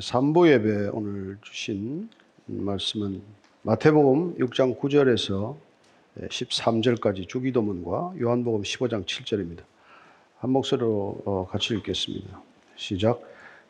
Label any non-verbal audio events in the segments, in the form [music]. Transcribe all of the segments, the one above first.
삼부 예배 오늘 주신 말씀은 마태복음 6장 9절에서 13절까지 주기도문과 요한복음 15장 7절입니다. 한 목소리로 어, 같이 읽겠습니다. 시작.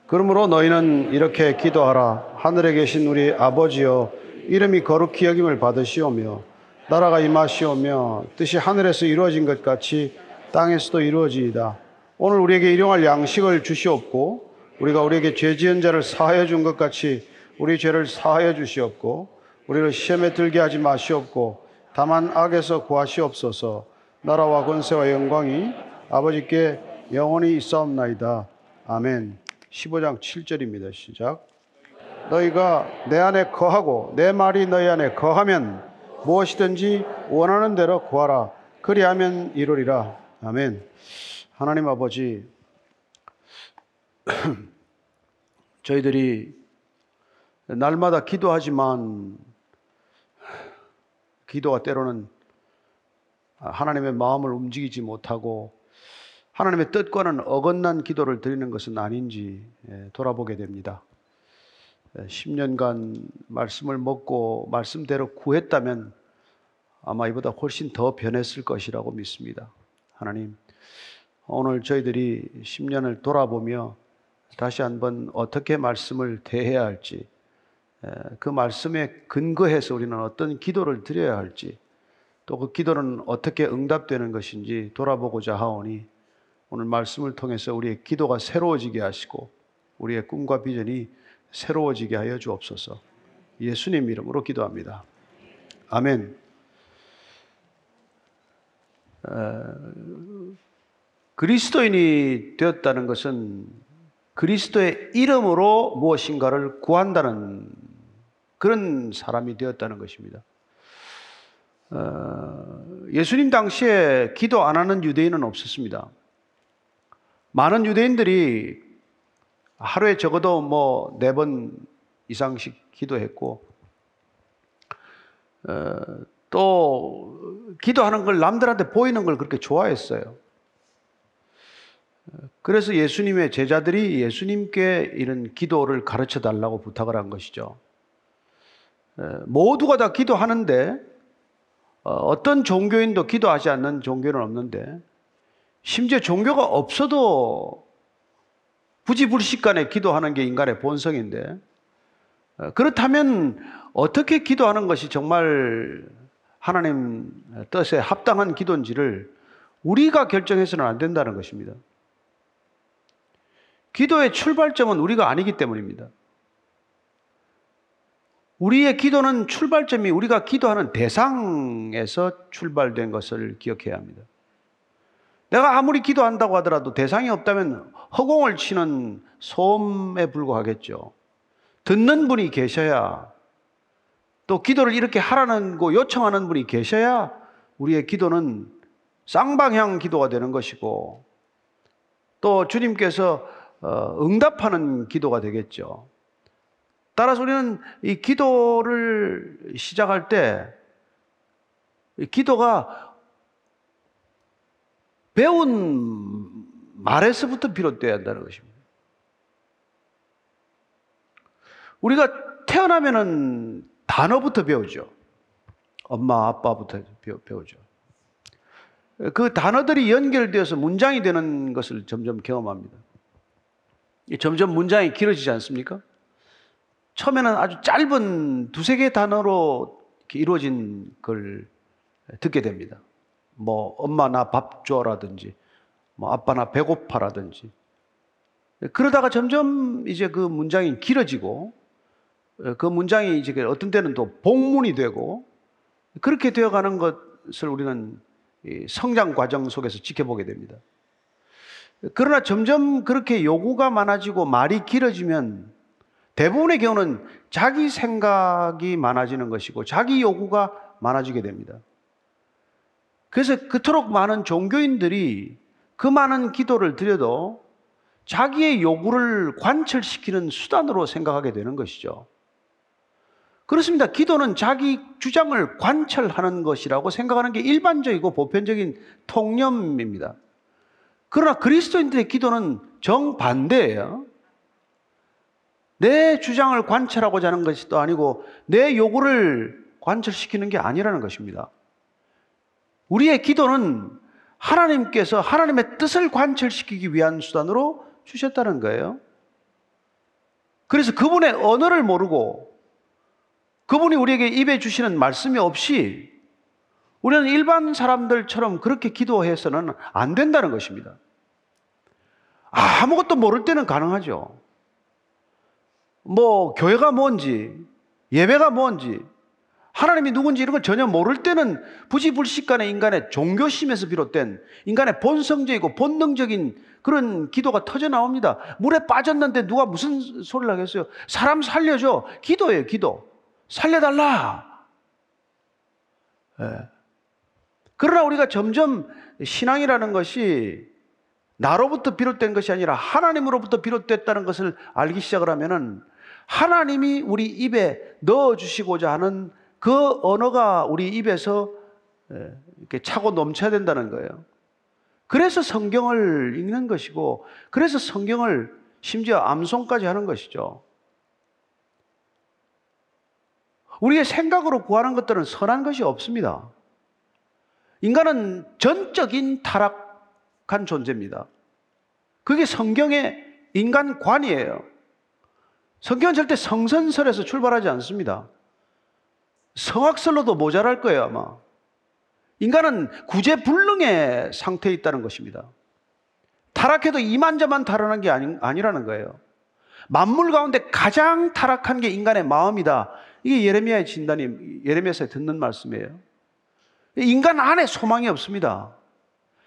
그러므로 너희는 이렇게 기도하라. 하늘에 계신 우리 아버지여 이름이 거룩히 여김을 받으시오며 나라가 임하시오며 뜻이 하늘에서 이루어진 것 같이 땅에서도 이루어지이다. 오늘 우리에게 일용할 양식을 주시옵고 우리가 우리에게 죄 지은 자를 사하여 준 것 같이 우리 죄를 사하여 주시옵고 우리를 시험에 들게 하지 마시옵고 다만 악에서 구하시옵소서 나라와 권세와 영광이 아버지께 영원히 있사옵나이다. 아멘. 15장 7절입니다. 시작. 너희가 내 안에 거하고 내 말이 너희 안에 거하면 무엇이든지 원하는 대로 구하라. 그리하면 이루리라. 아멘. 하나님 아버지, [clears throat] 저희들이 날마다 기도하지만 기도가 때로는 하나님의 마음을 움직이지 못하고 하나님의 뜻과는 어긋난 기도를 드리는 것은 아닌지 예, 돌아보게 됩니다. 10년간 말씀을 먹고 말씀대로 구했다면 아마 이보다 훨씬 더 변했을 것이라고 믿습니다. 하나님, 오늘 저희들이 10년을 돌아보며 다시 한번 어떻게 말씀을 대해야 할지, 그 말씀에 근거해서 우리는 어떤 기도를 드려야 할지, 또 그 기도는 어떻게 응답되는 것인지 돌아보고자 하오니 오늘 말씀을 통해서 우리의 기도가 새로워지게 하시고 우리의 꿈과 비전이 새로워지게 하여 주옵소서. 예수님 이름으로 기도합니다. 아멘. 그리스도인이 되었다는 것은 그리스도의 이름으로 무엇인가를 구한다는 그런 사람이 되었다는 것입니다. 어, 예수님 당시에 기도 안 하는 유대인은 없었습니다. 많은 유대인들이 하루에 적어도 뭐 네 번 이상씩 기도했고, 어, 또 기도하는 걸 남들한테 보이는 걸 그렇게 좋아했어요. 그래서 예수님의 제자들이 예수님께 이런 기도를 가르쳐 달라고 부탁을 한 것이죠. 모두가 다 기도하는데 어, 어떤 종교인도 기도하지 않는 종교는 없는데 심지어 종교가 없어도 부지불식간에 기도하는 게 인간의 본성인데 어, 그렇다면 어떻게 기도하는 것이 정말 하나님 뜻에 합당한 기도인지를 우리가 결정해서는 안 된다는 것입니다. 기도의 출발점은 우리가 아니기 때문입니다. 우리의 기도는 출발점이 우리가 기도하는 대상에서 출발된 것을 기억해야 합니다. 내가 아무리 기도한다고 하더라도 대상이 없다면 허공을 치는 소음에 불과하겠죠. 듣는 분이 계셔야 또 기도를 이렇게 하라는 거 요청하는 분이 계셔야 우리의 기도는 쌍방향 기도가 되는 것이고 또 주님께서 어, 응답하는 기도가 되겠죠. 따라서 우리는 이 기도를 시작할 때 기도가 배운 말에서부터 비롯되어야 한다는 것입니다. 우리가 태어나면은 단어부터 배우죠. 엄마, 아빠부터 배우죠. 그 단어들이 연결되어서 문장이 되는 것을 점점 경험합니다. 점점 문장이 길어지지 않습니까? 처음에는 아주 짧은 두세 개 단어로 이루어진 걸 듣게 됩니다. 뭐, 엄마 나 밥 줘라든지, 뭐, 아빠 나 배고파라든지. 그러다가 점점 이제 그 문장이 길어지고, 그 문장이 이제 어떤 때는 또 복문이 되고, 그렇게 되어가는 것을 우리는 성장 과정 속에서 지켜보게 됩니다. 그러나 점점 그렇게 요구가 많아지고 말이 길어지면 대부분의 경우는 자기 생각이 많아지는 것이고 자기 요구가 많아지게 됩니다. 그래서 그토록 많은 종교인들이 그 많은 기도를 드려도 자기의 요구를 관철시키는 수단으로 생각하게 되는 것이죠. 그렇습니다. 기도는 자기 주장을 관철하는 것이라고 생각하는 게 일반적이고 보편적인 통념입니다. 그러나 그리스도인들의 기도는 정반대예요. 내 주장을 관철하고자 하는 것이 또 아니고 내 요구를 관철시키는 게 아니라는 것입니다. 우리의 기도는 하나님께서 하나님의 뜻을 관철시키기 위한 수단으로 주셨다는 거예요. 그래서 그분의 언어를 모르고 그분이 우리에게 입에 주시는 말씀이 없이 우리는 일반 사람들처럼 그렇게 기도해서는 안 된다는 것입니다. 아무것도 모를 때는 가능하죠. 뭐, 교회가 뭔지, 예배가 뭔지, 하나님이 누군지 이런 걸 전혀 모를 때는 부지불식간의 인간의 종교심에서 비롯된 인간의 본성적이고 본능적인 그런 기도가 터져 나옵니다. 물에 빠졌는데 누가 무슨 소리를 하겠어요? 사람 살려줘. 기도예요, 기도. 살려달라. 예. 그러나 우리가 점점 신앙이라는 것이 나로부터 비롯된 것이 아니라 하나님으로부터 비롯됐다는 것을 알기 시작을 하면은 하나님이 우리 입에 넣어 주시고자 하는 그 언어가 우리 입에서 예, 이렇게 차고 넘쳐야 된다는 거예요. 그래서 성경을 읽는 것이고, 그래서 성경을 심지어 암송까지 하는 것이죠. 우리의 생각으로 구하는 것들은 선한 것이 없습니다. 인간은 전적인 타락한 존재입니다. 그게 성경의 인간관이에요. 성경은 절대 성선설에서 출발하지 않습니다. 성악설로도 모자랄 거예요, 아마. 인간은 구제불능의 상태에 있다는 것입니다. 타락해도 이만저만 타락한 게 아니, 아니라는 거예요. 만물 가운데 가장 타락한 게 인간의 마음이다. 이게 예레미야의 진단이 예레미야서 듣는 말씀이에요. 인간 안에 소망이 없습니다.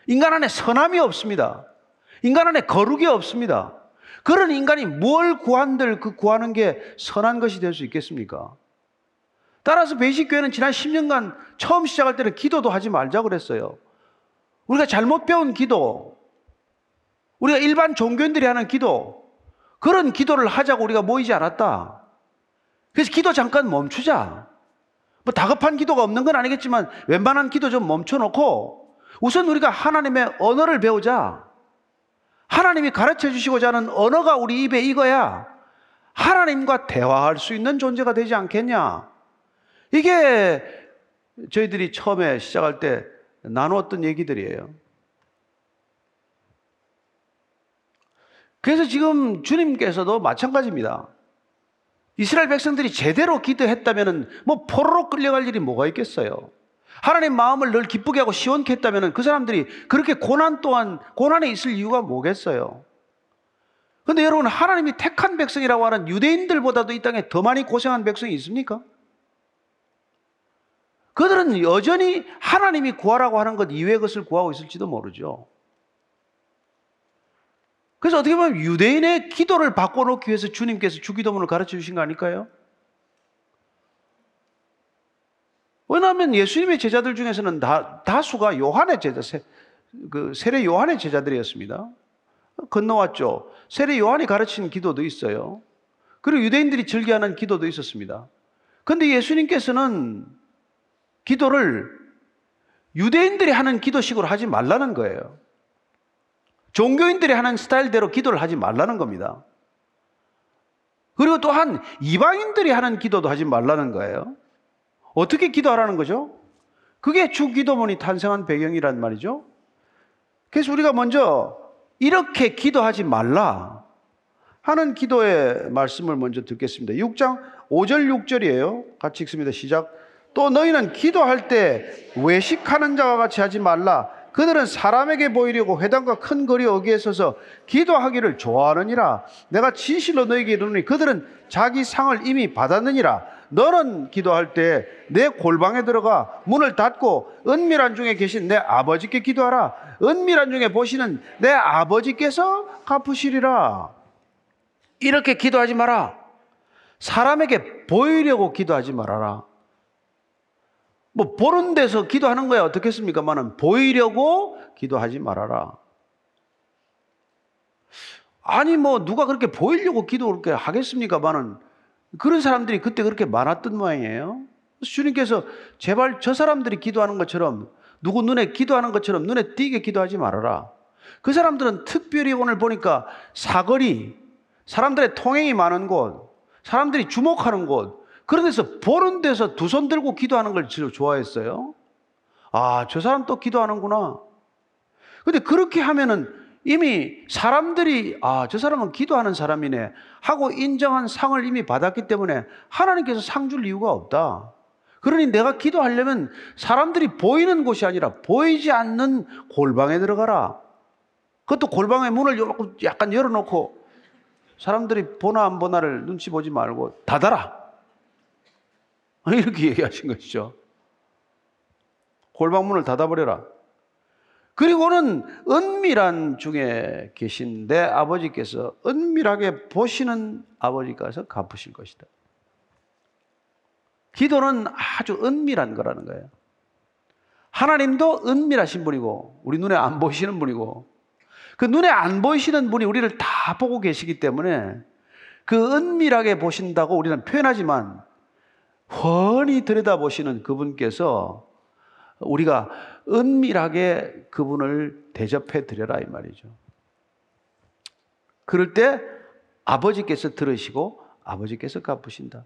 인간 안에 선함이 없습니다. 인간 안에 거룩이 없습니다. 그런 인간이 뭘 구한들 그 구하는 게 선한 것이 될 수 있겠습니까? 따라서 베이식교회는 지난 10년간 처음 시작할 때는 기도도 하지 말자 그랬어요. 우리가 잘못 배운 기도, 우리가 일반 종교인들이 하는 기도, 그런 기도를 하자고 우리가 모이지 않았다. 그래서 기도 잠깐 멈추자. 뭐 다급한 기도가 없는 건 아니겠지만 웬만한 기도 좀 멈춰놓고 우선 우리가 하나님의 언어를 배우자. 하나님이 가르쳐 주시고자 하는 언어가 우리 입에 익어야 하나님과 대화할 수 있는 존재가 되지 않겠냐. 이게 저희들이 처음에 시작할 때 나누었던 얘기들이에요. 그래서 지금 주님께서도 마찬가지입니다. 이스라엘 백성들이 제대로 기도했다면 뭐 포로로 끌려갈 일이 뭐가 있겠어요? 하나님 마음을 늘 기쁘게 하고 시원케 했다면 그 사람들이 그렇게 고난 또한 고난에 있을 이유가 뭐겠어요? 근데 여러분 하나님이 택한 백성이라고 하는 유대인들보다도 이 땅에 더 많이 고생한 백성이 있습니까? 그들은 여전히 하나님이 구하라고 하는 것 이외의 것을 구하고 있을지도 모르죠. 그래서 어떻게 보면 유대인의 기도를 바꿔놓기 위해서 주님께서 주기도문을 가르쳐 주신 거 아닐까요? 왜냐하면 예수님의 제자들 중에서는 다, 다수가 요한의 제자, 세, 그 세례 요한의 제자들이었습니다. 건너왔죠. 세례 요한이 가르친 기도도 있어요. 그리고 유대인들이 즐겨하는 기도도 있었습니다. 그런데 예수님께서는 기도를 유대인들이 하는 기도식으로 하지 말라는 거예요. 종교인들이 하는 스타일대로 기도를 하지 말라는 겁니다. 그리고 또한 이방인들이 하는 기도도 하지 말라는 거예요. 어떻게 기도하라는 거죠? 그게 주 기도문이 탄생한 배경이란 말이죠. 그래서 우리가 먼저 이렇게 기도하지 말라 하는 기도의 말씀을 먼저 듣겠습니다. 6장 5절 6절이에요. 같이 읽습니다. 시작. 또 너희는 기도할 때 외식하는 자와 같이 하지 말라. 그들은 사람에게 보이려고 회당과 큰 거리 어기에 서서 기도하기를 좋아하느니라. 내가 진실로 너에게 이르노니 그들은 자기 상을 이미 받았느니라. 너는 기도할 때 내 골방에 들어가 문을 닫고 은밀한 중에 계신 내 아버지께 기도하라. 은밀한 중에 보시는 내 아버지께서 갚으시리라. 이렇게 기도하지 마라. 사람에게 보이려고 기도하지 말아라. 뭐 보는 데서 기도하는 거야 어떻겠습니까만은 보이려고 기도하지 말아라. 아니 뭐 누가 그렇게 보이려고 기도 그렇게 하겠습니까만은 그런 사람들이 그때 그렇게 많았던 모양이에요. 주님께서 제발 저 사람들이 기도하는 것처럼 누구 눈에 기도하는 것처럼 눈에 띄게 기도하지 말아라. 그 사람들은 특별히 오늘 보니까 사거리, 사람들의 통행이 많은 곳, 사람들이 주목하는 곳, 그런 데서 보는 데서 두 손 들고 기도하는 걸 진짜 좋아했어요. 아, 저 사람 또 기도하는구나. 근데 그렇게 하면은 이미 사람들이 아, 저 사람은 기도하는 사람이네 하고 인정한 상을 이미 받았기 때문에 하나님께서 상 줄 이유가 없다. 그러니 내가 기도하려면 사람들이 보이는 곳이 아니라 보이지 않는 골방에 들어가라. 그것도 골방의 문을 약간 열어놓고 사람들이 보나 안 보나를 눈치 보지 말고 닫아라. [laughs] 이렇게 얘기하신 것이죠. 골방문을 닫아버려라. 그리고는 은밀한 중에 계신 내 아버지께서 은밀하게 보시는 아버지께서 갚으실 것이다. 기도는 아주 은밀한 거라는 거예요. 하나님도 은밀하신 분이고, 우리 눈에 안 보이시는 분이고, 그 눈에 안 보이시는 분이 우리를 다 보고 계시기 때문에 그 은밀하게 보신다고 우리는 표현하지만, 훤히 들여다보시는 그분께서 우리가 은밀하게 그분을 대접해 드려라 이 말이죠. 그럴 때 아버지께서 들으시고 아버지께서 갚으신다.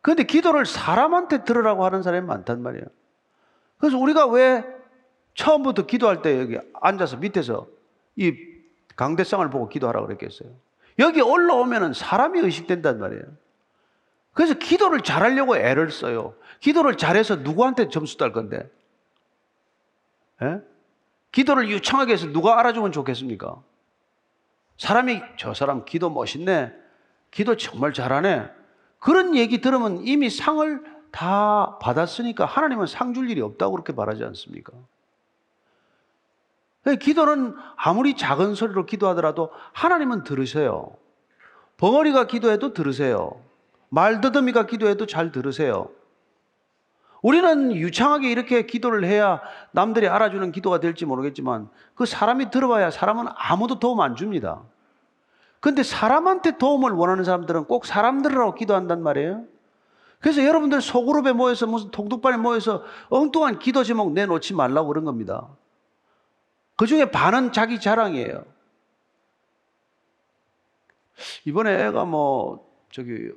그런데 기도를 사람한테 들으라고 하는 사람이 많단 말이에요. 그래서 우리가 왜 처음부터 기도할 때 여기 앉아서 밑에서 이 강대상을 보고 기도하라고 그랬겠어요. 여기 올라오면은 사람이 의식된단 말이에요. 그래서 기도를 잘하려고 애를 써요. 기도를 잘해서 누구한테 점수 딸 건데? 예? 기도를 유창하게 해서 누가 알아주면 좋겠습니까? 사람이 저 사람 기도 멋있네. 기도 정말 잘하네. 그런 얘기 들으면 이미 상을 다 받았으니까 하나님은 상 줄 일이 없다고 그렇게 말하지 않습니까? 기도는 아무리 작은 소리로 기도하더라도 하나님은 들으세요. 벙어리가 기도해도 들으세요. 말더듬이가 기도해도 잘 들으세요. 우리는 유창하게 이렇게 기도를 해야 남들이 알아주는 기도가 될지 모르겠지만 그 사람이 들어봐야 사람은 아무도 도움 안 줍니다. 근데 사람한테 도움을 원하는 사람들은 꼭 사람들하고 기도한단 말이에요. 그래서 여러분들 소그룹에 모여서 무슨 통독반에 모여서 엉뚱한 기도 제목 내놓지 말라고 그런 겁니다. 그 중에 반은 자기 자랑이에요. 이번에 애가 뭐 저기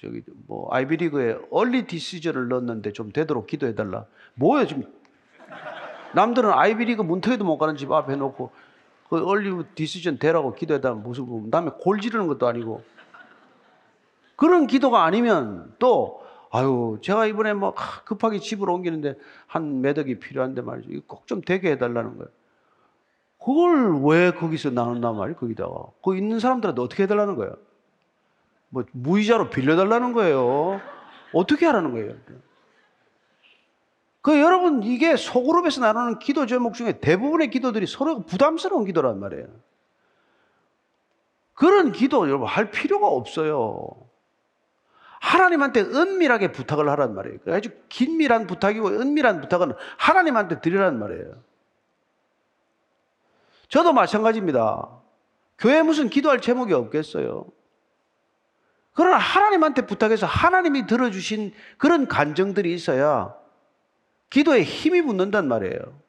저기 뭐 아이비리그에 얼리 디시저를 넣었는데 좀 되도록 기도해 달라. 뭐예요 지금? 남들은 아이비리그 문턱에도 못 가는 집 앞에 놓고 그 얼리 디시전 되라고 기도해 달라 무슨 뭐 남의 골 지르는 것도 아니고 그런 기도가 아니면 또 아유 제가 이번에 뭐 급하게 집을 옮기는데 한 매덕이 필요한데 말이죠. 꼭 좀 되게 해달라는 거예요. 그걸 왜 거기서 나눈단 말이에요, 거기다가. 거기 있는 사람들한테 어떻게 해달라는 거예요? 뭐, 무이자로 빌려달라는 거예요. 어떻게 하라는 거예요? 그 여러분, 이게 소그룹에서 나누는 기도 제목 중에 대부분의 기도들이 서로 부담스러운 기도란 말이에요. 그런 기도 여러분 할 필요가 없어요. 하나님한테 은밀하게 부탁을 하란 말이에요. 아주 긴밀한 부탁이고 은밀한 부탁은 하나님한테 드리라는 말이에요. 저도 마찬가지입니다. 교회 무슨 기도할 제목이 없겠어요. 그러나 하나님한테 부탁해서 하나님이 들어주신 그런 간정들이 있어야 기도에 힘이 붙는단 말이에요.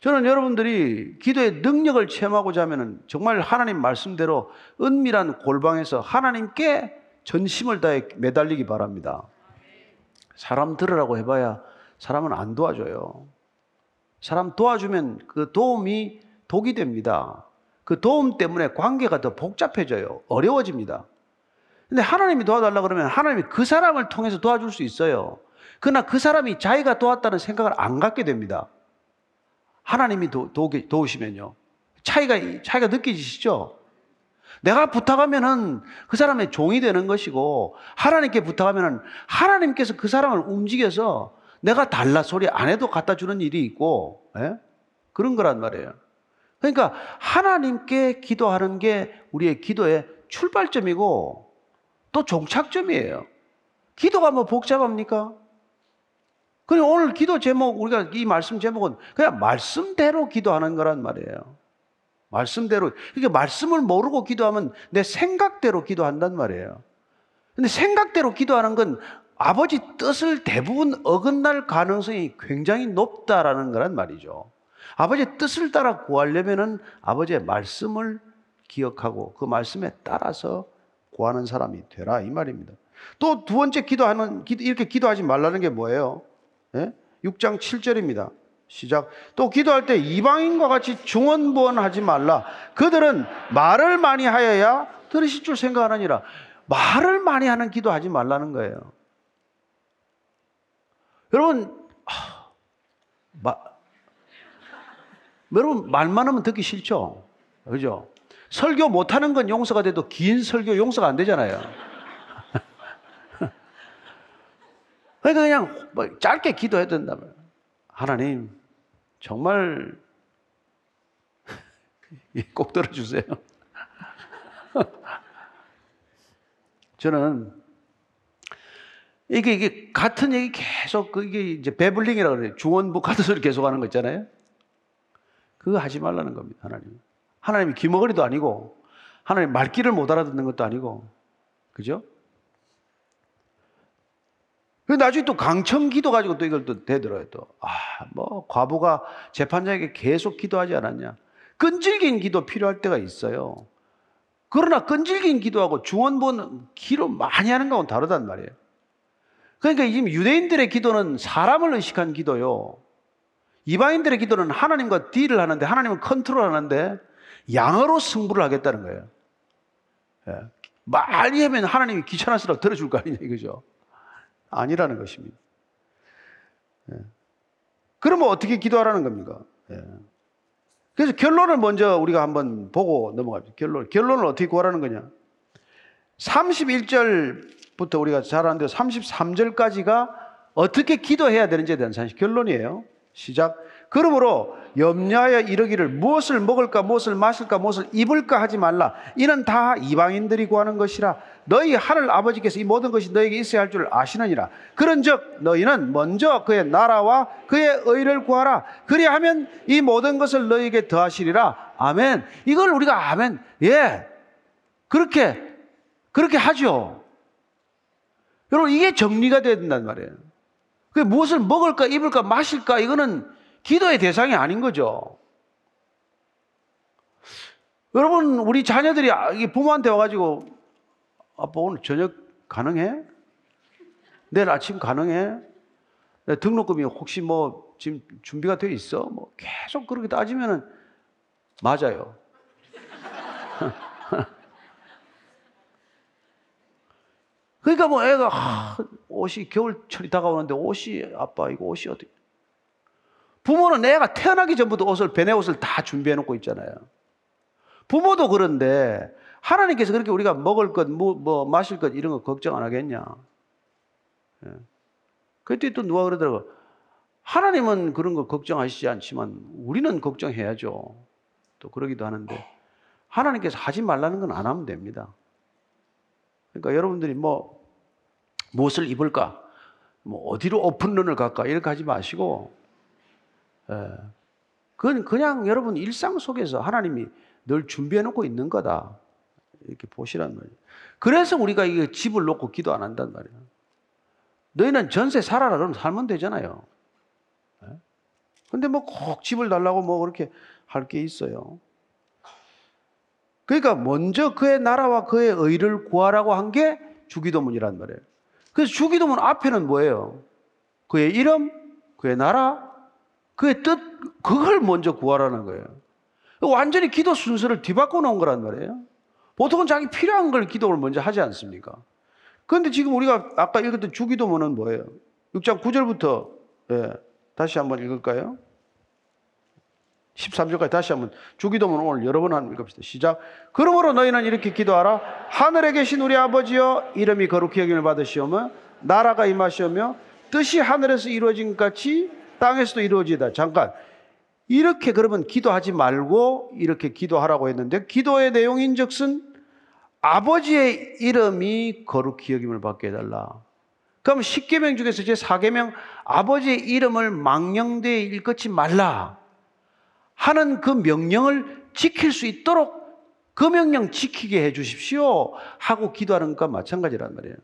저는 여러분들이 기도의 능력을 체험하고자 하면 정말 하나님 말씀대로 은밀한 골방에서 하나님께 전심을 다해 매달리기 바랍니다. 사람 들으라고 해봐야 사람은 안 도와줘요. 사람 도와주면 그 도움이 독이 됩니다. 그 도움 때문에 관계가 더 복잡해져요. 어려워집니다. 근데 하나님이 도와달라 그러면 하나님이 그 사람을 통해서 도와줄 수 있어요. 그러나 그 사람이 자기가 도왔다는 생각을 안 갖게 됩니다. 하나님이 도, 도, 도우시면요. 차이가, 차이가 느껴지시죠? 내가 부탁하면은 그 사람의 종이 되는 것이고, 하나님께 부탁하면은 하나님께서 그 사람을 움직여서 내가 달라 소리 안 해도 갖다 주는 일이 있고, 예? 그런 거란 말이에요. 그러니까 하나님께 기도하는 게 우리의 기도의 출발점이고 또 종착점이에요. 기도가 뭐 복잡합니까? 그럼 오늘 기도 제목, 우리가 이 말씀 제목은 그냥 말씀대로 기도하는 거란 말이에요. 말씀대로. 그러니까 말씀을 모르고 기도하면 내 생각대로 기도한단 말이에요. 근데 생각대로 기도하는 건 아버지 뜻을 대부분 어긋날 가능성이 굉장히 높다라는 거란 말이죠. 아버지의 뜻을 따라 구하려면은 아버지의 말씀을 기억하고 그 말씀에 따라서 구하는 사람이 되라 이 말입니다. 또 두 번째 기도하는 이렇게 기도하지 말라는 게 뭐예요? 예? 6장 7절입니다. 시작. 또 기도할 때 이방인과 같이 중언부언하지 말라. 그들은 말을 많이 하여야 들으실 줄 생각하느니라. 말을 많이 하는 기도하지 말라는 거예요. 여러분, 하, 마, 여러분 말만 하면 듣기 싫죠. 그죠? 설교 못하는 건 용서가 돼도 긴 설교 용서가 안 되잖아요. [laughs] 그러니까 그냥 뭐 짧게 기도해야 된다면 하나님 정말 [laughs] 꼭 들어주세요. [laughs] 저는 이게 이게 같은 얘기 계속 그게 이제 배블링이라고 그래요. 중원부 같은 소리 계속 하는 거 있잖아요. 그거 하지 말라는 겁니다, 하나님. 하나님이 귀머거리도 아니고 하나님 말귀를 못 알아듣는 것도 아니고 그죠? 그 나중에 또 강청 기도 가지고 또 이걸 또 되들어요 또. 아, 뭐 과부가 재판장에게 계속 기도하지 않았냐. 끈질긴 기도 필요할 때가 있어요. 그러나 끈질긴 기도하고 중원본 기도 많이 하는 거하고는 다르단 말이에요. 그러니까 지금 유대인들의 기도는 사람을 의식한 기도요. 이방인들의 기도는 하나님과 딜을 하는데 하나님을 컨트롤 하는데 양으로 승부를 하겠다는 거예요. 예. 많이 하면 하나님이 귀찮아서 들어줄 거 아니냐 이거죠. 아니라는 것입니다. 예. 그러면 어떻게 기도하라는 겁니까? 예. 그래서 결론을 먼저 우리가 한번 보고 넘어갑니다. 결론. 결론을 어떻게 구하라는 거냐? 31절부터 우리가 잘 아는데 33절까지가 어떻게 기도해야 되는지에 대한 사실 결론이에요. 시작. 그러므로 염려하여 이르기를 무엇을 먹을까 무엇을 마실까 무엇을 입을까 하지 말라. 이는 다 이방인들이 구하는 것이라. 너희 하늘 아버지께서 이 모든 것이 너에게 있어야 할 줄 아시느니라. 그런즉 너희는 먼저 그의 나라와 그의 의를 구하라. 그리하면 이 모든 것을 너희에게 더하시리라. 아멘. 이걸 우리가 아멘. 예. 그렇게 그렇게 하죠. 여러분 이게 정리가 돼야 된단 말이에요. 그 무엇을 먹을까 입을까 마실까 이거는 기도의 대상이 아닌 거죠. 여러분, 우리 자녀들이 아, 부모한테 와가지고, 아빠 오늘 저녁 가능해? 내일 아침 가능해? 등록금이 혹시 뭐 지금 준비가 돼 있어? 뭐 계속 그렇게 따지면은 맞아요. [laughs] 그러니까 뭐 애가 아, 옷이 겨울철이 다가오는데 옷이 아빠 이거 옷이 어떻게 부모는 애가 태어나기 전부터 옷을 배내 옷을 다 준비해 놓고 있잖아요. 부모도 그런데 하나님께서 그렇게 우리가 먹을 것, 뭐, 뭐 마실 것 이런 거 걱정 안 하겠냐? 예. 그때 또 누가 그러더라고. 하나님은 그런 거 걱정하시지 않지만 우리는 걱정해야죠. 또 그러기도 하는데 하나님께서 하지 말라는 건 안 하면 됩니다. 그러니까 여러분들이 뭐 무엇을 입을까? 뭐 어디로 오픈 런을 갈까? 이렇게 하지 마시고 예. 그건 그냥 여러분 일상 속에서 하나님이 늘 준비해 놓고 있는 거다. 이렇게 보시란 말이에요. 그래서 우리가 이 집을 놓고 기도 안 한단 말이에요. 너희는 전세 살아라 그러면 살면 되잖아요. 예? 근데 뭐 꼭 집을 달라고 뭐 그렇게 할 게 있어요. 그러니까 먼저 그의 나라와 그의 의를 구하라고 한 게 주기도문이란 말이에요. 그래서 주기도문 앞에는 뭐예요? 그의 이름, 그의 나라, 그의 뜻, 그걸 먼저 구하라는 거예요. 완전히 기도 순서를 뒤바꿔 놓은 거란 말이에요. 보통은 자기 필요한 걸 기도를 먼저 하지 않습니까? 그런데 지금 우리가 아까 읽었던 주기도문은 뭐예요? 6장 9절부터 예, 다시 한번 읽을까요? 13절까지 다시 한번 주기도문 오늘 여러 번 한번 읽읍시다. 시작. 그러므로 너희는 이렇게 기도하라. 하늘에 계신 우리 아버지여 이름이 거룩히 여김을 받으시오며 나라가 임하시오며 뜻이 하늘에서 이루어진 것 같이 땅에서도 이루어지다. 잠깐. 이렇게 그러면 기도하지 말고 이렇게 기도하라고 했는데 기도의 내용인 즉슨 아버지의 이름이 거룩히 여김을 받게 해달라. 그럼 10계명 중에서 제 4계명 아버지의 이름을 망령되이 일컫지 말라 하는 그 명령을 지킬 수 있도록 그 명령 지키게 해 주십시오 하고 기도하는 것과 마찬가지란 말이에요.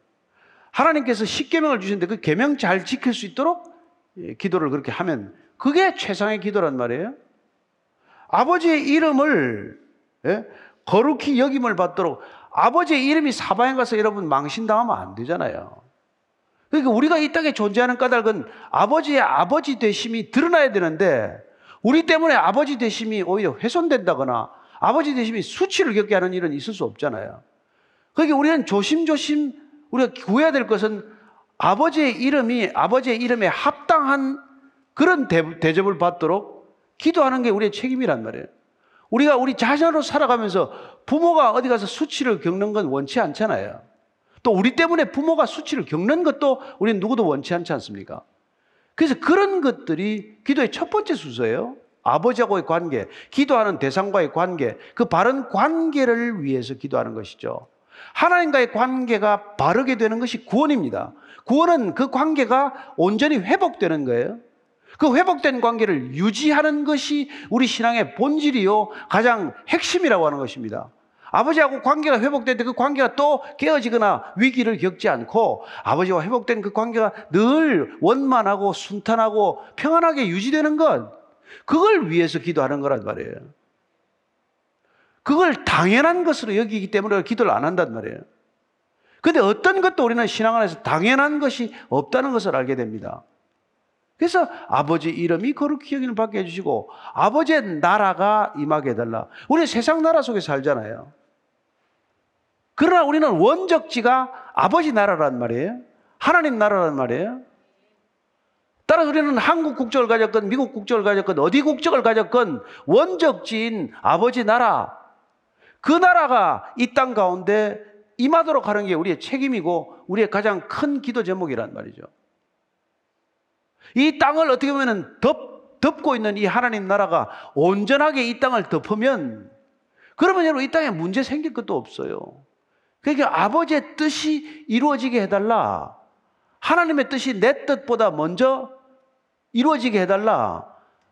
하나님께서 10계명을 주시는데 그 계명 잘 지킬 수 있도록 예, 기도를 그렇게 하면 그게 최상의 기도란 말이에요. 아버지의 이름을 예? 거룩히 여김을 받도록 아버지의 이름이 사방에 가서 여러분 망신당하면 안 되잖아요. 그러니까 우리가 이 땅에 존재하는 까닭은 아버지의 아버지 되심이 드러나야 되는데 우리 때문에 아버지 되심이 오히려 훼손된다거나 아버지 되심이 수치를 겪게 하는 일은 있을 수 없잖아요. 그러니까 우리는 조심조심 우리가 구해야 될 것은 아버지의 이름이 아버지의 이름에 합당한 그런 대, 접을 받도록 기도하는 게 우리의 책임이란 말이에요. 우리가 우리 자녀로 살아가면서 부모가 어디 가서 수치를 겪는 건 원치 않잖아요. 또 우리 때문에 부모가 수치를 겪는 것도 우리는 누구도 원치 않지 않습니까? 그래서 그런 것들이 기도의 첫 번째 순서예요. 아버지하고의 관계, 기도하는 대상과의 관계, 그 바른 관계를 위해서 기도하는 것이죠. 하나님과의 관계가 바르게 되는 것이 구원입니다. 구원은 그 관계가 온전히 회복되는 거예요. 그 회복된 관계를 유지하는 것이 우리 신앙의 본질이요. 가장 핵심이라고 하는 것입니다. 아버지하고 관계가 때그 관계가 또 깨어지거나 위기를 겪지 않고 아버지와 회복된 그 관계가 늘 원만하고 순탄하고 평안하게 유지되는 것. 그걸 위해서 기도하는 거란 말이에요. 그걸 당연한 것으로 여기기 때문에 기도를 안 한단 말이에요. 근데 어떤 것도 우리는 신앙 안에서 당연한 것이 없다는 것을 알게 됩니다. 그래서 아버지 이름이 거룩히 여기는 받게 해주시고 아버지의 나라가 임하게 해달라. 우리 세상 나라 속에 살잖아요. 그러나 우리는 원적지가 아버지 나라란 말이에요. 하나님 나라란 말이에요. 따라서 우리는 한국 국적을 가졌건 미국 국적을 가졌건 어디 국적을 가졌건 원적지인 아버지 나라 그 나라가 이 땅 가운데 임하도록 하는 게 우리의 책임이고 우리의 가장 큰 기도 제목이란 말이죠. 이 땅을 어떻게 보면 덮, 덮고 있는 이 하나님 나라가 온전하게 이 땅을 덮으면 그러면 여러분 이 땅에 문제 생길 것도 없어요. 그러니까 아버지의 뜻이 이루어지게 해달라. 하나님의 뜻이 내 뜻보다 먼저 이루어지게 해달라.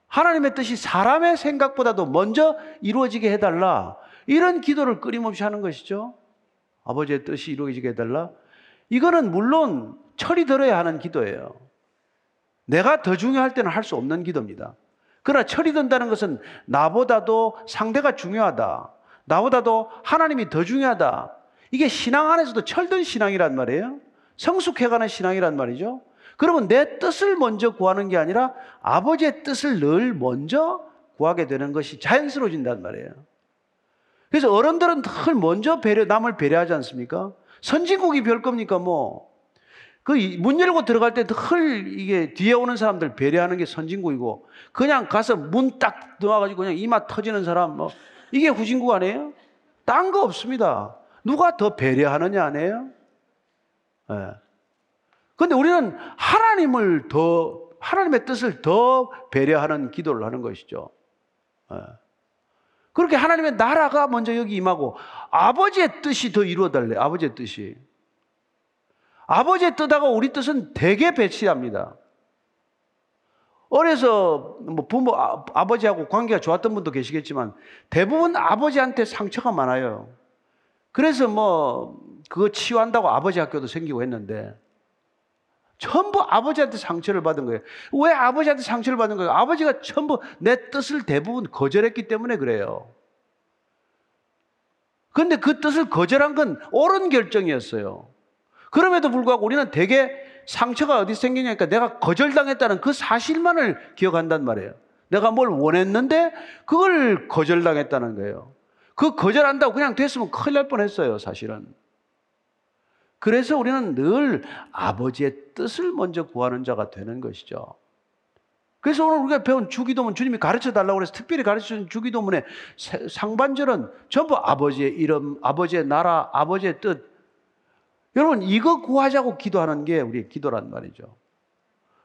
하나님의 뜻이 사람의 생각보다도 먼저 이루어지게 해달라. 이런 기도를 끊임없이 하는 것이죠. 아버지의 뜻이 이루어지게 해달라. 이거는 물론 철이 들어야 하는 기도예요. 내가 더 중요할 때는 할 수 없는 기도입니다. 그러나 철이 든다는 것은 나보다도 상대가 중요하다. 나보다도 하나님이 더 중요하다. 이게 신앙 안에서도 철든 신앙이란 말이에요. 성숙해가는 신앙이란 말이죠. 그러면 내 뜻을 먼저 구하는 게 아니라 아버지의 뜻을 늘 먼저 구하게 되는 것이 자연스러워진단 말이에요. 그래서 어른들은 늘 먼저 배려, 남을 배려하지 않습니까? 선진국이 별 겁니까, 뭐. 그 문 열고 들어갈 때 늘 이게 뒤에 오는 사람들 배려하는 게 선진국이고, 그냥 가서 문 딱 들어와가지고 그냥 이마 터지는 사람, 뭐, 이게 후진국 아니에요? 딴 거 없습니다. 누가 더 배려하느냐 아니에요? 예. 네. 근데 우리는 하나님을 더, 하나님의 뜻을 더 배려하는 기도를 하는 것이죠. 네. 그렇게 하나님의 나라가 먼저 여기 임하고 아버지의 뜻이 더 이루어달래. 아버지의 뜻이. 아버지의 뜻하고 우리 뜻은 되게 배치합니다. 어려서 뭐 부모 아, 버지하고 관계가 좋았던 분도 계시겠지만 대부분 아버지한테 상처가 많아요. 그래서 뭐 그거 치유한다고 아버지 학교도 생기고 했는데 전부 아버지한테 상처를 받은 거예요. 왜 아버지한테 상처를 받은 거예요? 아버지가 전부 내 뜻을 대부분 거절했기 때문에 그래요. 그런데 그 뜻을 거절한 건 옳은 결정이었어요. 그럼에도 불구하고 우리는 되게 상처가 어디 생기냐니까 내가 거절당했다는 그 사실만을 기억한단 말이에요. 내가 뭘 원했는데 그걸 거절당했다는 거예요. 그 거절한다고 그냥 됐으면 큰일 날 뻔했어요, 사실은. 그래서 우리는 늘 아버지의 뜻을 먼저 구하는 자가 되는 것이죠. 그래서 오늘 우리가 배운 주기도문 주님이 가르쳐 달라고 해서 특별히 가르쳐 준 주기도문의 상반절은 전부 아버지의 이름, 아버지의 나라, 아버지의 뜻. 여러분 이거 구하자고 기도하는 게 우리의 기도란 말이죠.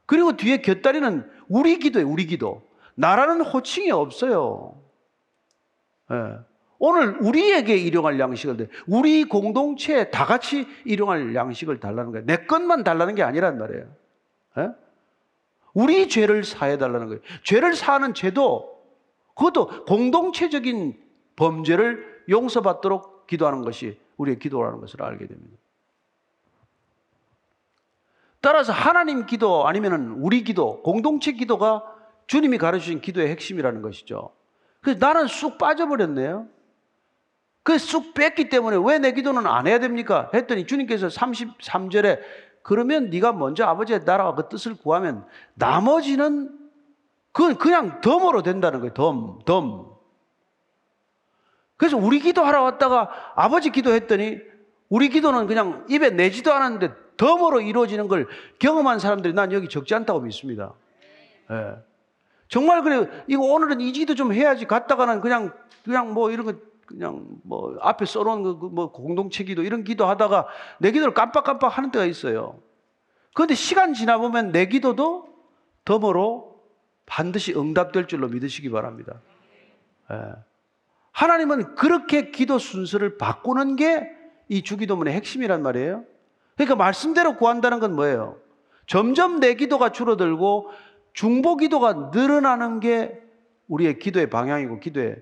그리고 뒤에 곁다리는 우리 기도예요, 우리 기도. 나라는 호칭이 없어요. 네. 오늘 우리에게 일용할 양식을 내, 우리 공동체에 다 같이 일용할 양식을 달라는 거예요. 내 것만 달라는 게 아니란 말이에요. 에? 우리 죄를 사해 달라는 거예요. 죄를 사하는 죄도 그것도 공동체적인 범죄를 용서받도록 기도하는 것이 우리의 기도라는 것을 알게 됩니다. 따라서 하나님 기도 아니면 우리 기도, 공동체 기도가 주님이 가르치신 기도의 핵심이라는 것이죠. 그래서 나는 쑥 빠져버렸네요. 그 쑥 뺐기 때문에 왜 내 기도는 안 해야 됩니까? 했더니 주님께서 33절에 그러면 네가 먼저 아버지의 나라와 그 뜻을 구하면 나머지는 그건 그냥 덤으로 된다는 거예요. 덤, 덤. 그래서 우리 기도하러 왔다가 아버지 기도했더니 우리 기도는 그냥 입에 내지도 않았는데 덤으로 이루어지는 걸 경험한 사람들이 난 여기 적지 않다고 믿습니다. 예. 정말 그래요. 이거 오늘은 이 기도 좀 해야지 갔다가는 그냥 그냥 뭐 이런 거 그냥 뭐 앞에 써놓은 그뭐 공동체 기도 이런 기도 하다가 내 기도를 깜빡깜빡 하는 때가 있어요. 그런데 시간 지나 보면 내 기도도 덤으로 반드시 응답될 줄로 믿으시기 바랍니다. 예. 하나님은 그렇게 기도 순서를 바꾸는 게 이 주기도문의 핵심이란 말이에요. 그러니까 말씀대로 구한다는 건 뭐예요? 점점 내 기도가 줄어들고 중보 기도가 늘어나는 게 우리의 기도의 방향이고 기도의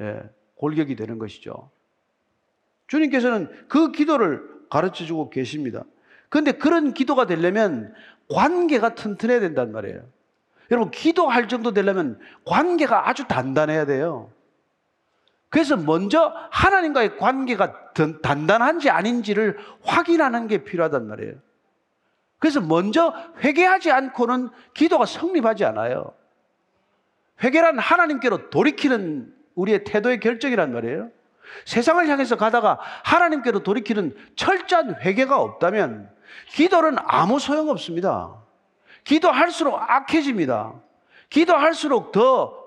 예, 골격이 되는 것이죠. 주님께서는 그 기도를 가르쳐 주고 계십니다. 그런데 그런 기도가 되려면 관계가 튼튼해야 된단 말이에요. 여러분, 기도할 정도 되려면 관계가 아주 단단해야 돼요. 그래서 먼저 하나님과의 관계가 든- 단단한지 아닌지를 확인하는 게 필요하단 말이에요. 그래서 먼저 회개하지 않고는 기도가 성립하지 않아요. 회개란 하나님께로 돌이키는 우리의 태도의 결정이란 말이에요. 세상을 향해서 가다가 하나님께로 돌이키는 철저한 회개가 없다면 기도는 아무 소용 없습니다. 기도할수록 악해집니다. 기도할수록 더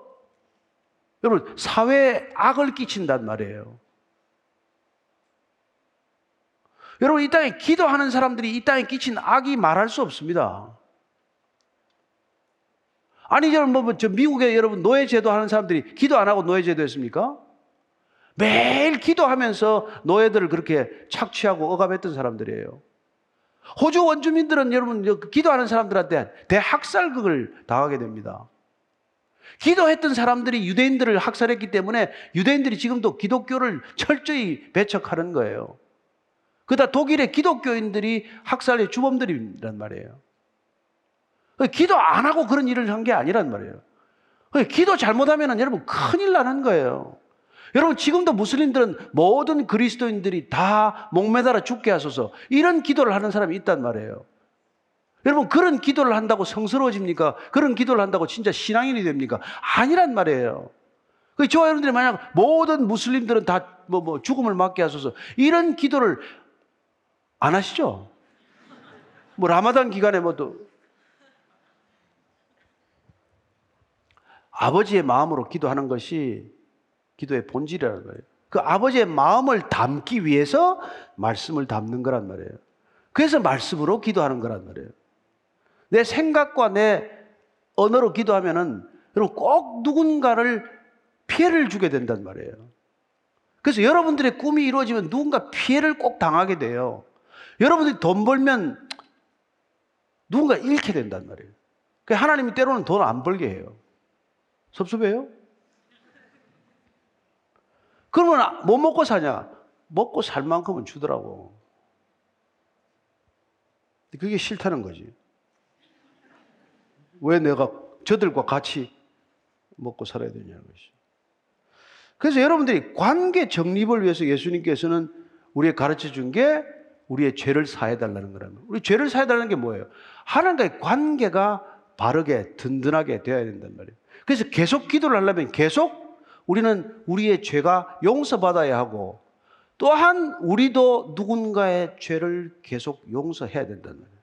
여러분 사회에 악을 끼친단 말이에요. 여러분 이 땅에 기도하는 사람들이 이 땅에 끼친 악이 말할 수 없습니다. 아니 여러분 뭐 저 미국에 여러분 노예제도 하는 사람들이 기도 안 하고 노예제도 했습니까? 매일 기도하면서 노예들을 그렇게 착취하고 억압했던 사람들이에요. 호주 원주민들은 여러분 저 기도하는 사람들한테 대학살극을 당하게 됩니다. 기도했던 사람들이 유대인들을 학살했기 때문에 유대인들이 지금도 기독교를 철저히 배척하는 거예요. 그다 독일의 기독교인들이 학살의 주범들이란 말이에요. 기도 안 하고 그런 일을 한 게 아니란 말이에요. 기도 잘못하면 여러분 큰일 나는 거예요. 여러분 지금도 무슬림들은 모든 그리스도인들이 다 목매달아 죽게 하소서 이런 기도를 하는 사람이 있단 말이에요. 여러분 그런 기도를 한다고 성스러워집니까? 그런 기도를 한다고 진짜 신앙인이 됩니까? 아니란 말이에요. 그 저와 여러분들이 만약 모든 무슬림들은 다 뭐 뭐 죽음을 맞게 하소서 이런 기도를 안 하시죠? 뭐 라마단 기간에 뭐또 아버지의 마음으로 기도하는 것이 기도의 본질이라는 거예요. 그 아버지의 마음을 담기 위해서 말씀을 담는 거란 말이에요. 그래서 말씀으로 기도하는 거란 말이에요. 내 생각과 내 언어로 기도하면은 여러분 꼭 누군가를 피해를 주게 된단 말이에요. 그래서 여러분들의 꿈이 이루어지면 누군가 피해를 꼭 당하게 돼요. 여러분들이 돈 벌면 누군가 잃게 된단 말이에요. 그 하나님이 때로는 돈 안 벌게 해요. 섭섭해요? 그러면 뭐 먹고 사냐? 먹고 살 만큼은 주더라고. 그게 싫다는 거지. 왜 내가 저들과 같이 먹고 살아야 되냐는 것이. 그래서 여러분들이 관계 정립을 위해서 예수님께서는 우리에 가르쳐 준 게 우리의 죄를 사해달라는 거라면. 우리 죄를 사해달라는 게 뭐예요? 하나님과의 관계가 바르게 든든하게 되어야 된단 말이에요. 그래서 계속 기도를 하려면 계속 우리는 우리의 죄가 용서받아야 하고 또한 우리도 누군가의 죄를 계속 용서해야 된단 말이에요.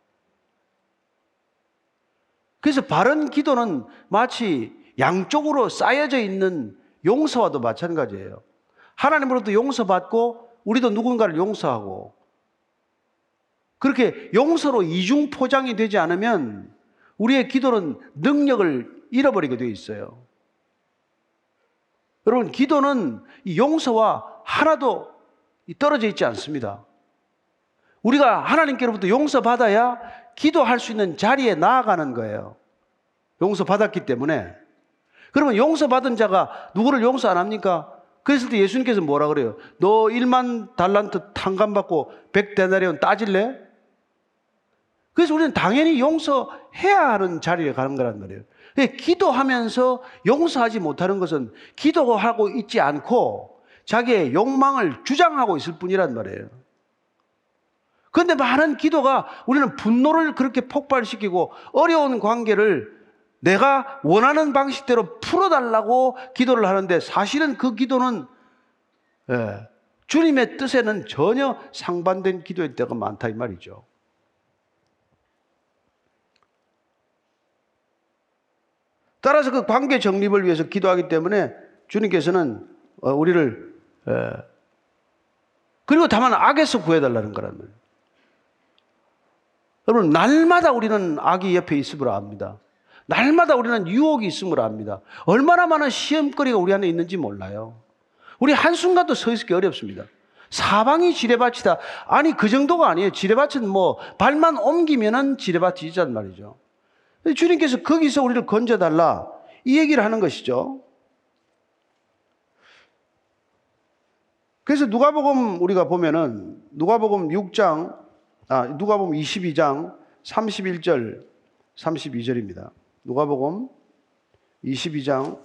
그래서 바른 기도는 마치 양쪽으로 쌓여져 있는 용서와도 마찬가지예요. 하나님으로부터 용서받고 우리도 누군가를 용서하고 그렇게 용서로 이중 포장이 되지 않으면 우리의 기도는 능력을 잃어버리게 되어 있어요. 여러분, 기도는 이 용서와 하나도 떨어져 있지 않습니다. 우리가 하나님께로부터 용서받아야 기도할 수 있는 자리에 나아가는 거예요. 용서받았기 때문에. 그러면 용서받은 자가 누구를 용서 안 합니까? 그랬을 때 예수님께서 뭐라 그래요? 너 1만 달란트 탕감 받고 100데나리온 따질래? 그래서 우리는 당연히 용서해야 하는 자리에 가는 거란 말이에요. 기도하면서 용서하지 못하는 것은 기도하고 있지 않고 자기의 욕망을 주장하고 있을 뿐이란 말이에요. 그런데 많은 기도가 우리는 분노를 그렇게 폭발시키고 어려운 관계를 내가 원하는 방식대로 풀어달라고 기도를 하는데 사실은 그 기도는 예, 주님의 뜻에는 전혀 상반된 기도의 때가 많다 이 말이죠. 따라서 그 관계 정립을 위해서 기도하기 때문에 주님께서는 어, 우리를 예, 그리고 다만 악에서 구해달라는 거란 말이에요. 여러분 날마다 우리는 악이 옆에 있음을 압니다. 날마다 우리는 유혹이 있음을 압니다. 얼마나 많은 시험거리가 우리 안에 있는지 몰라요. 우리 한순간도 서 있기 어렵습니다. 사방이 지뢰밭이다. 아니 그 정도가 아니에요. 지뢰밭은 뭐 발만 옮기면은 지뢰밭이란 말이죠. 주님께서 거기서 우리를 건져달라 이 얘기를 하는 것이죠. 그래서 누가복음 우리가 보면은 누가복음 6장 아 누가복음 22장 31절 32절입니다. 누가복음 22장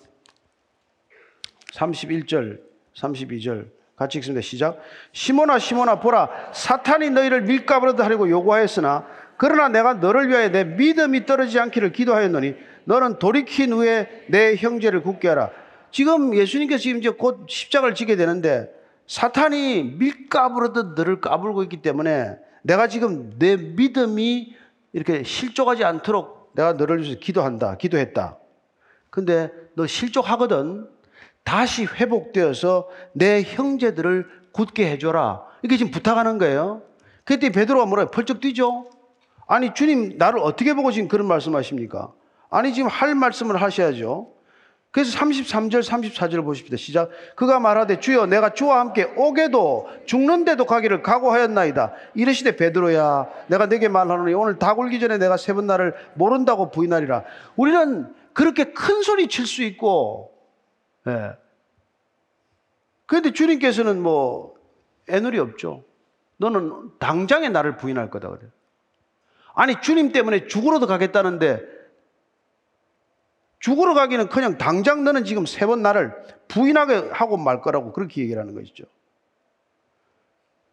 31절 32절 같이 읽습니다. 시작. 시몬아 시몬아 보라 사탄이 너희를 밀가부르듯 하려고 요구하였으나 그러나 내가 너를 위하여 내 믿음이 떨어지지 않기를 기도하였노니 너는 돌이킨 후에 내 형제를 굳게 하라. 지금 예수님께서 지금 이제 곧 십자가를 지게 되는데 사탄이 밀가부르듯 너를 까불고 있기 때문에 내가 지금 내 믿음이 이렇게 실족하지 않도록 내가 너를 위해서 기도한다. 기도했다. 근데 너 실족하거든. 다시 회복되어서 내 형제들을 굳게 해줘라. 이게 지금 부탁하는 거예요. 그때 베드로가 뭐라 펄쩍 뛰죠? 아니, 주님, 나를 어떻게 보고 지금 그런 말씀 하십니까? 아니, 지금 할 말씀을 하셔야죠. 그래서 33절, 34절 보십시다. 시작. 그가 말하되 주여 내가 주와 함께 오게도 죽는데도 가기를 각오하였나이다. 이르시되 베드로야 내가 내게 말하노니 오늘 다 굴기 전에 내가 세 번 나를 모른다고 부인하리라. 우리는 그렇게 큰 소리 칠 수 있고 예. 그런데 주님께서는 뭐 애누리 없죠. 너는 당장에 나를 부인할 거다 그래. 아니 주님 때문에 죽으러도 가겠다는데 죽으러 가기는 그냥 당장 너는 지금 세 번 나를 부인하게 하고 말 거라고 그렇게 얘기를 하는 것이죠.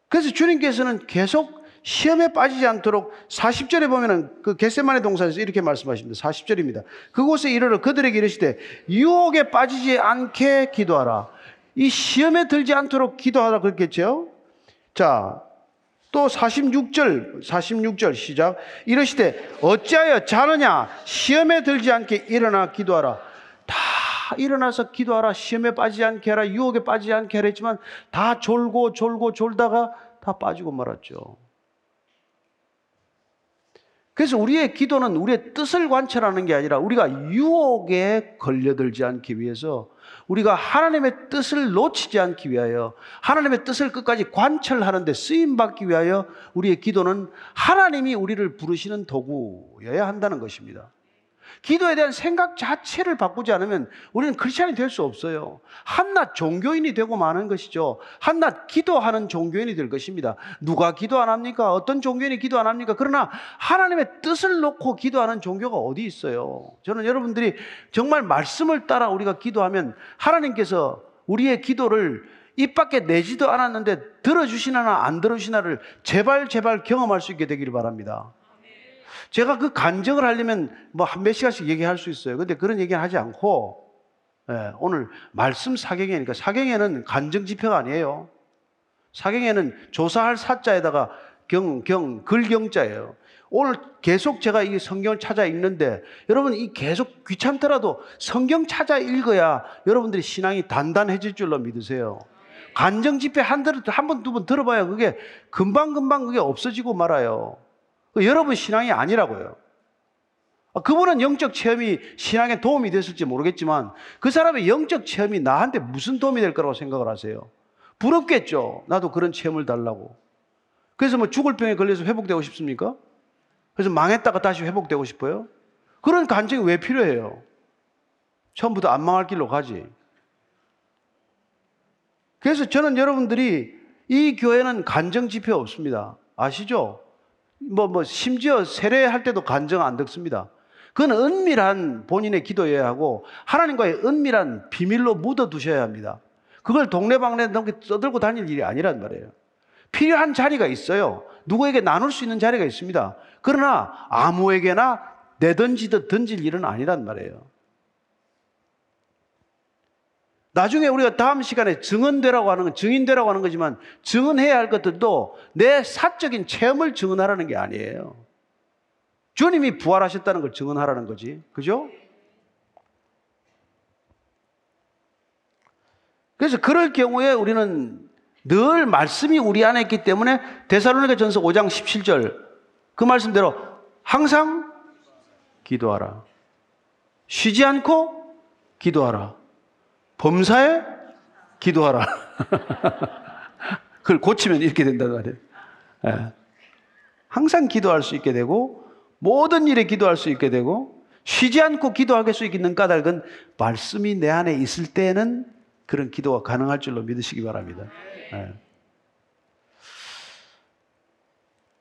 그래서 주님께서는 계속 시험에 빠지지 않도록 40절에 보면은 그 겟세만의 동산에서 이렇게 말씀하십니다. 40절입니다. 그곳에 이르러 그들에게 이르시되 유혹에 빠지지 않게 기도하라. 이 시험에 들지 않도록 기도하라 그랬겠죠? 자, 또 46절, 46절 시작. 이러시되 어찌하여 자느냐? 시험에 들지 않게 일어나 기도하라. 다 일어나서 기도하라. 시험에 빠지지 않게 하라. 유혹에 빠지지 않게 하라 했지만 다 졸고 졸고 졸다가 다 빠지고 말았죠. 그래서 우리의 기도는 우리의 뜻을 관철하는 게 아니라 우리가 유혹에 걸려들지 않기 위해서 우리가 하나님의 뜻을 놓치지 않기 위하여 하나님의 뜻을 끝까지 관철하는데 쓰임 받기 위하여 우리의 기도는 하나님이 우리를 부르시는 도구여야 한다는 것입니다. 기도에 대한 생각 자체를 바꾸지 않으면 우리는 크리스천이 될 수 없어요. 한낱 종교인이 되고 마는 것이죠. 한낱 기도하는 종교인이 될 것입니다. 누가 기도 안 합니까? 어떤 종교인이 기도 안 합니까? 그러나 하나님의 뜻을 놓고 기도하는 종교가 어디 있어요? 저는 여러분들이 정말 말씀을 따라 우리가 기도하면 하나님께서 우리의 기도를 입 밖에 내지도 않았는데 들어주시나 안 들어주시나를 제발 제발 경험할 수 있게 되기를 바랍니다. 제가 그 간증을 하려면 뭐 한 몇 시간씩 얘기할 수 있어요. 근데 그런 얘기는 하지 않고, 예, 오늘 말씀 사경회니까 사경회는 간증 지표가 아니에요. 사경회는 조사할 사자에다가 경, 경, 글경자예요. 오늘 계속 제가 이 성경을 찾아 읽는데 여러분 이 계속 귀찮더라도 성경 찾아 읽어야 여러분들이 신앙이 단단해질 줄로 믿으세요. 간증 집회 한 번, 두 번 들어봐야 그게 금방금방 그게 없어지고 말아요. 그 여러분 신앙이 아니라고요. 아, 그분은 영적 체험이 신앙에 도움이 됐을지 모르겠지만 그 사람의 영적 체험이 나한테 무슨 도움이 될 거라고 생각을 하세요? 부럽겠죠. 나도 그런 체험을 달라고. 그래서 뭐 죽을 병에 걸려서 회복되고 싶습니까? 그래서 망했다가 다시 회복되고 싶어요? 그런 간증이 왜 필요해요? 처음부터 안 망할 길로 가지. 그래서 저는 여러분들이 이 교회는 간증 지표 없습니다. 아시죠? 뭐, 뭐, 심지어 세례할 때도 간증 안 듣습니다. 그건 은밀한 본인의 기도여야 하고, 하나님과의 은밀한 비밀로 묻어 두셔야 합니다. 그걸 동네방네 넘게 떠들고 다닐 일이 아니란 말이에요. 필요한 자리가 있어요. 누구에게 나눌 수 있는 자리가 있습니다. 그러나 아무에게나 내던지듯 던질 일은 아니란 말이에요. 나중에 우리가 다음 시간에 증언되라고 하는 건 증인되라고 하는 거지만 증언해야 할 것들도 내 사적인 체험을 증언하라는 게 아니에요. 주님이 부활하셨다는 걸 증언하라는 거지. 그죠? 그래서 그럴 경우에 우리는 늘 말씀이 우리 안에 있기 때문에 데살로니가 전서 5장 17절 그 말씀대로 항상 기도하라. 쉬지 않고 기도하라. 범사에 기도하라. [laughs] 그걸 고치면 이렇게 된단 말이에요. 예. 항상 기도할 수 있게 되고 모든 일에 기도할 수 있게 되고 쉬지 않고 기도할 수 있는 까닭은 말씀이 내 안에 있을 때는 그런 기도가 가능할 줄로 믿으시기 바랍니다. 예.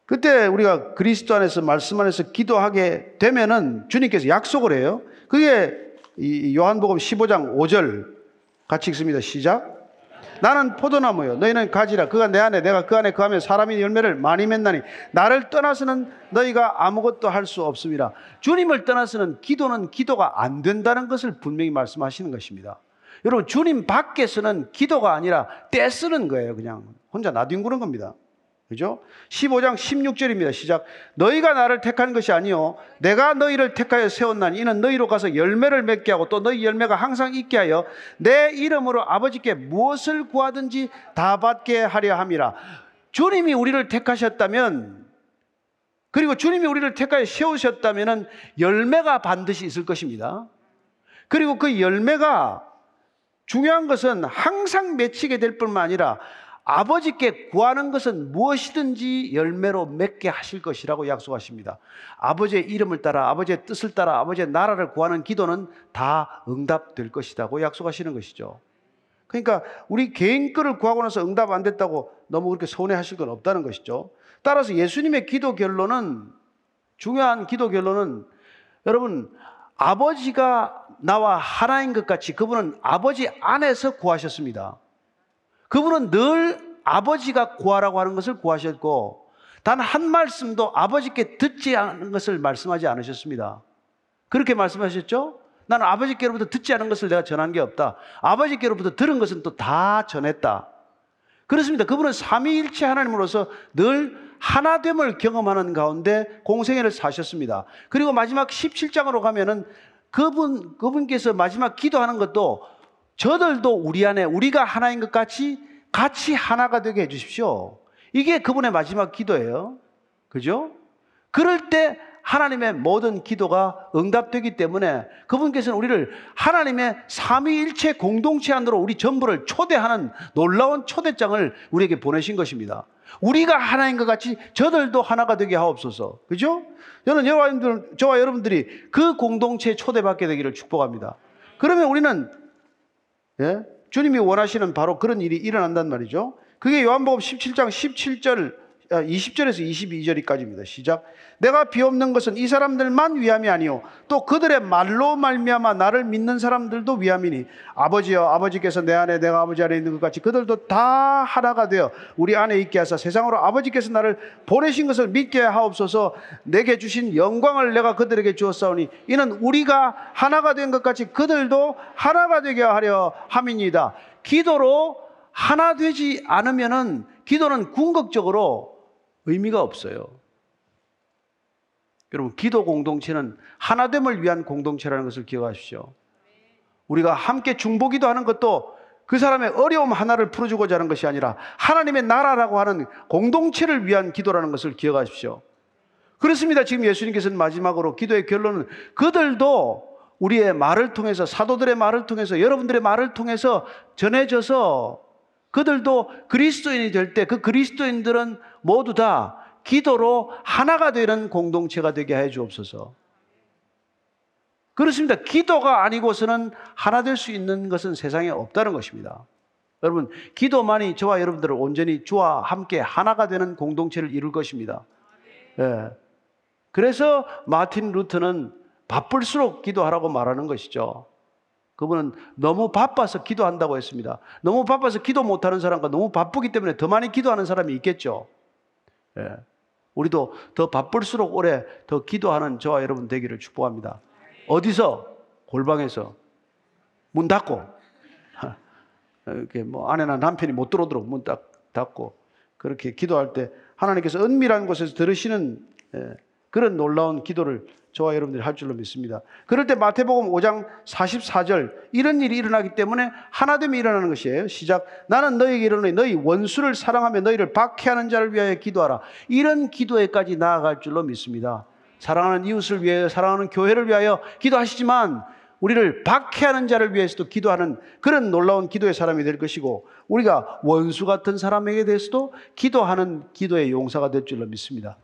그때 우리가 그리스도 안에서 말씀 안에서 기도하게 되면은 주님께서 약속을 해요. 그게 이 요한복음 15장 5절 같이 읽습니다. 시작. 나는 포도나무요. 너희는 가지라. 그가 내 안에 내가 그 안에 거하면 사람이 열매를 많이 맺나니 나를 떠나서는 너희가 아무것도 할 수 없습니다. 주님을 떠나서는 기도는 기도가 안 된다는 것을 분명히 말씀하시는 것입니다. 여러분 주님 밖에서는 기도가 아니라 떼쓰는 거예요. 그냥 혼자 나뒹구는 겁니다. 그죠? 15장 16절입니다. 시작. 너희가 나를 택한 것이 아니요 내가 너희를 택하여 세웠나니 이는 너희로 가서 열매를 맺게 하고 또 너희 열매가 항상 있게 하여 내 이름으로 아버지께 무엇을 구하든지 다 받게 하려 함이라. 주님이 우리를 택하셨다면 그리고 주님이 우리를 택하여 세우셨다면은 열매가 반드시 있을 것입니다. 그리고 그 열매가 중요한 것은 항상 맺히게 될 뿐만 아니라 아버지께 구하는 것은 무엇이든지 열매로 맺게 하실 것이라고 약속하십니다. 아버지의 이름을 따라 아버지의 뜻을 따라 아버지의 나라를 구하는 기도는 다 응답될 것이라고 약속하시는 것이죠. 그러니까 우리 개인 거를 구하고 나서 응답 안 됐다고 너무 그렇게 서운해하실 건 없다는 것이죠. 따라서 예수님의 기도 결론은 중요한 기도 결론은 여러분 아버지가 나와 하나인 것 같이 그분은 아버지 안에서 구하셨습니다. 그분은 늘 아버지가 구하라고 하는 것을 구하셨고 단 한 말씀도 아버지께 듣지 않은 것을 말씀하지 않으셨습니다. 그렇게 말씀하셨죠? 나는 아버지께로부터 듣지 않은 것을 내가 전한 게 없다. 아버지께로부터 들은 것은 또 다 전했다. 그렇습니다. 그분은 삼위일체 하나님으로서 늘 하나됨을 경험하는 가운데 공생애를 사셨습니다. 그리고 마지막 17장으로 가면은 그분 그분께서 마지막 기도하는 것도 저들도 우리 안에 우리가 하나인 것 같이 같이 하나가 되게 해 주십시오. 이게 그분의 마지막 기도예요. 그죠? 그럴 때 하나님의 모든 기도가 응답되기 때문에 그분께서는 우리를 하나님의 삼위일체 공동체 안으로 우리 전부를 초대하는 놀라운 초대장을 우리에게 보내신 것입니다. 우리가 하나인 것 같이 저들도 하나가 되게 하옵소서. 그죠? 저는 여러분들, 저와 여러분들이 그 공동체에 초대받게 되기를 축복합니다. 그러면 우리는 예? 주님이 원하시는 바로 그런 일이 일어난단 말이죠. 그게 요한복음 17장 17절 20절에서 22절까지입니다. 시작. 내가 비옵는 것은 이 사람들만 위함이 아니요 또 그들의 말로 말미암아 나를 믿는 사람들도 위함이니 아버지여 아버지께서 내 안에 내가 아버지 안에 있는 것 같이 그들도 다 하나가 되어 우리 안에 있게 하사 세상으로 아버지께서 나를 보내신 것을 믿게 하옵소서 내게 주신 영광을 내가 그들에게 주었사오니 이는 우리가 하나가 된 것 같이 그들도 하나가 되게 하려 함이니이다. 기도로 하나 되지 않으면은 기도는 궁극적으로 의미가 없어요. 여러분, 기도 공동체는 하나됨을 위한 공동체라는 것을 기억하십시오. 우리가 함께 중보기도 하는 것도 그 사람의 어려움 하나를 풀어주고자 하는 것이 아니라 하나님의 나라라고 하는 공동체를 위한 기도라는 것을 기억하십시오. 그렇습니다. 지금 예수님께서는 마지막으로 기도의 결론은 그들도 우리의 말을 통해서 사도들의 말을 통해서 여러분들의 말을 통해서 전해져서 그들도 그리스도인이 될 때 그 그리스도인들은 모두 다 기도로 하나가 되는 공동체가 되게 해 주옵소서. 그렇습니다. 기도가 아니고서는 하나 될 수 있는 것은 세상에 없다는 것입니다. 여러분, 기도만이 저와 여러분들을 온전히 주와 함께 하나가 되는 공동체를 이룰 것입니다. 예. 그래서 마틴 루터는 바쁠수록 기도하라고 말하는 것이죠. 그분은 너무 바빠서 기도한다고 했습니다. 너무 바빠서 기도 못하는 사람과 너무 바쁘기 때문에 더 많이 기도하는 사람이 있겠죠. 예. 우리도 더 바쁠수록 오래 더 기도하는 저와 여러분 되기를 축복합니다. 어디서? 골방에서. 문 닫고. [laughs] 이렇게 뭐 아내나 남편이 못 들어오도록 문 딱 닫고 그렇게 기도할 때 하나님께서 은밀한 곳에서 들으시는 예, 그런 놀라운 기도를 저와 여러분들이 할 줄로 믿습니다. 그럴 때 마태복음 5장 44절 이런 일이 일어나기 때문에 하나됨이 일어나는 것이에요. 시작 나는 너에게 이르노니 너희 원수를 사랑하며 너희를 박해하는 자를 위하여 기도하라. 이런 기도에까지 나아갈 줄로 믿습니다. 사랑하는 이웃을 위하여 사랑하는 교회를 위하여 기도하시지만 우리를 박해하는 자를 위해서도 기도하는 그런 놀라운 기도의 사람이 될 것이고 우리가 원수 같은 사람에게 대해서도 기도하는 기도의 용사가 될 줄로 믿습니다.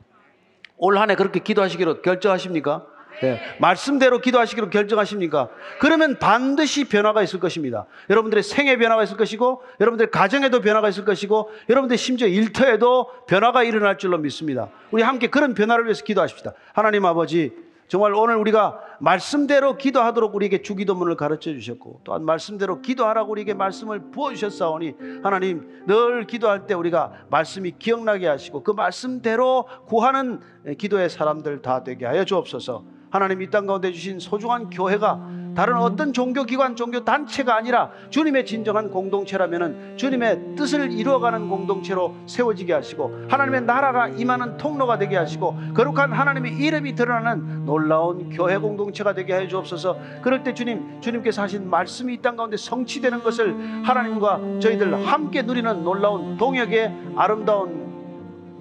올 한 해 그렇게 기도하시기로 결정하십니까? 네. 말씀대로 기도하시기로 결정하십니까? 그러면 반드시 변화가 있을 것입니다. 여러분들의 생애 변화가 있을 것이고, 여러분들의 가정에도 변화가 있을 것이고, 여러분들의 심지어 일터에도 변화가 일어날 줄로 믿습니다. 우리 함께 그런 변화를 위해서 기도하십시다. 하나님 아버지, 정말 오늘 우리가 말씀대로 기도하도록 우리에게 주기도문을 가르쳐 주셨고 또한 말씀대로 기도하라고 우리에게 말씀을 부어 주셨사오니 하나님 늘 기도할 때 우리가 말씀이 기억나게 하시고 그 말씀대로 구하는 기도의 사람들 다 되게 하여 주옵소서. 하나님 이 땅 가운데 주신 소중한 교회가 다른 어떤 종교기관, 종교단체가 아니라 주님의 진정한 공동체라면은 주님의 뜻을 이루어가는 공동체로 세워지게 하시고 하나님의 나라가 임하는 통로가 되게 하시고 거룩한 하나님의 이름이 드러나는 놀라운 교회 공동체가 되게 해 주옵소서. 그럴 때 주님, 주님께서 하신 말씀이 이 땅 가운데 성취되는 것을 하나님과 저희들 함께 누리는 놀라운 동역의 아름다운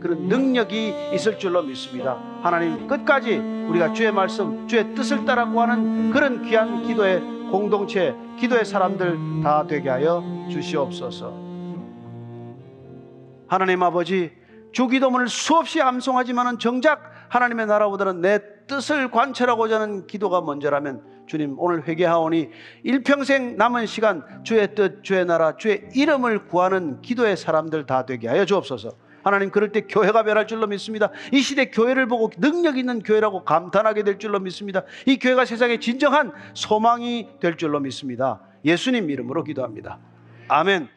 그런 능력이 있을 줄로 믿습니다. 하나님 끝까지 우리가 주의 말씀, 주의 뜻을 따라 구하는 그런 귀한 기도의 공동체, 기도의 사람들 다 되게 하여 주시옵소서. 하나님 아버지, 주기도문을 수없이 암송하지만은 정작 하나님의 나라보다는 내 뜻을 관철하고자 하는 기도가 먼저라면 주님 오늘 회개하오니 일평생 남은 시간 주의 뜻, 주의 나라, 주의 이름을 구하는 기도의 사람들 다 되게 하여 주옵소서. 하나님 그럴 때 교회가 변할 줄로 믿습니다. 이 시대 교회를 보고 능력 있는 교회라고 감탄하게 될 줄로 믿습니다. 이 교회가 세상의 진정한 소망이 될 줄로 믿습니다. 예수님 이름으로 기도합니다. 아멘.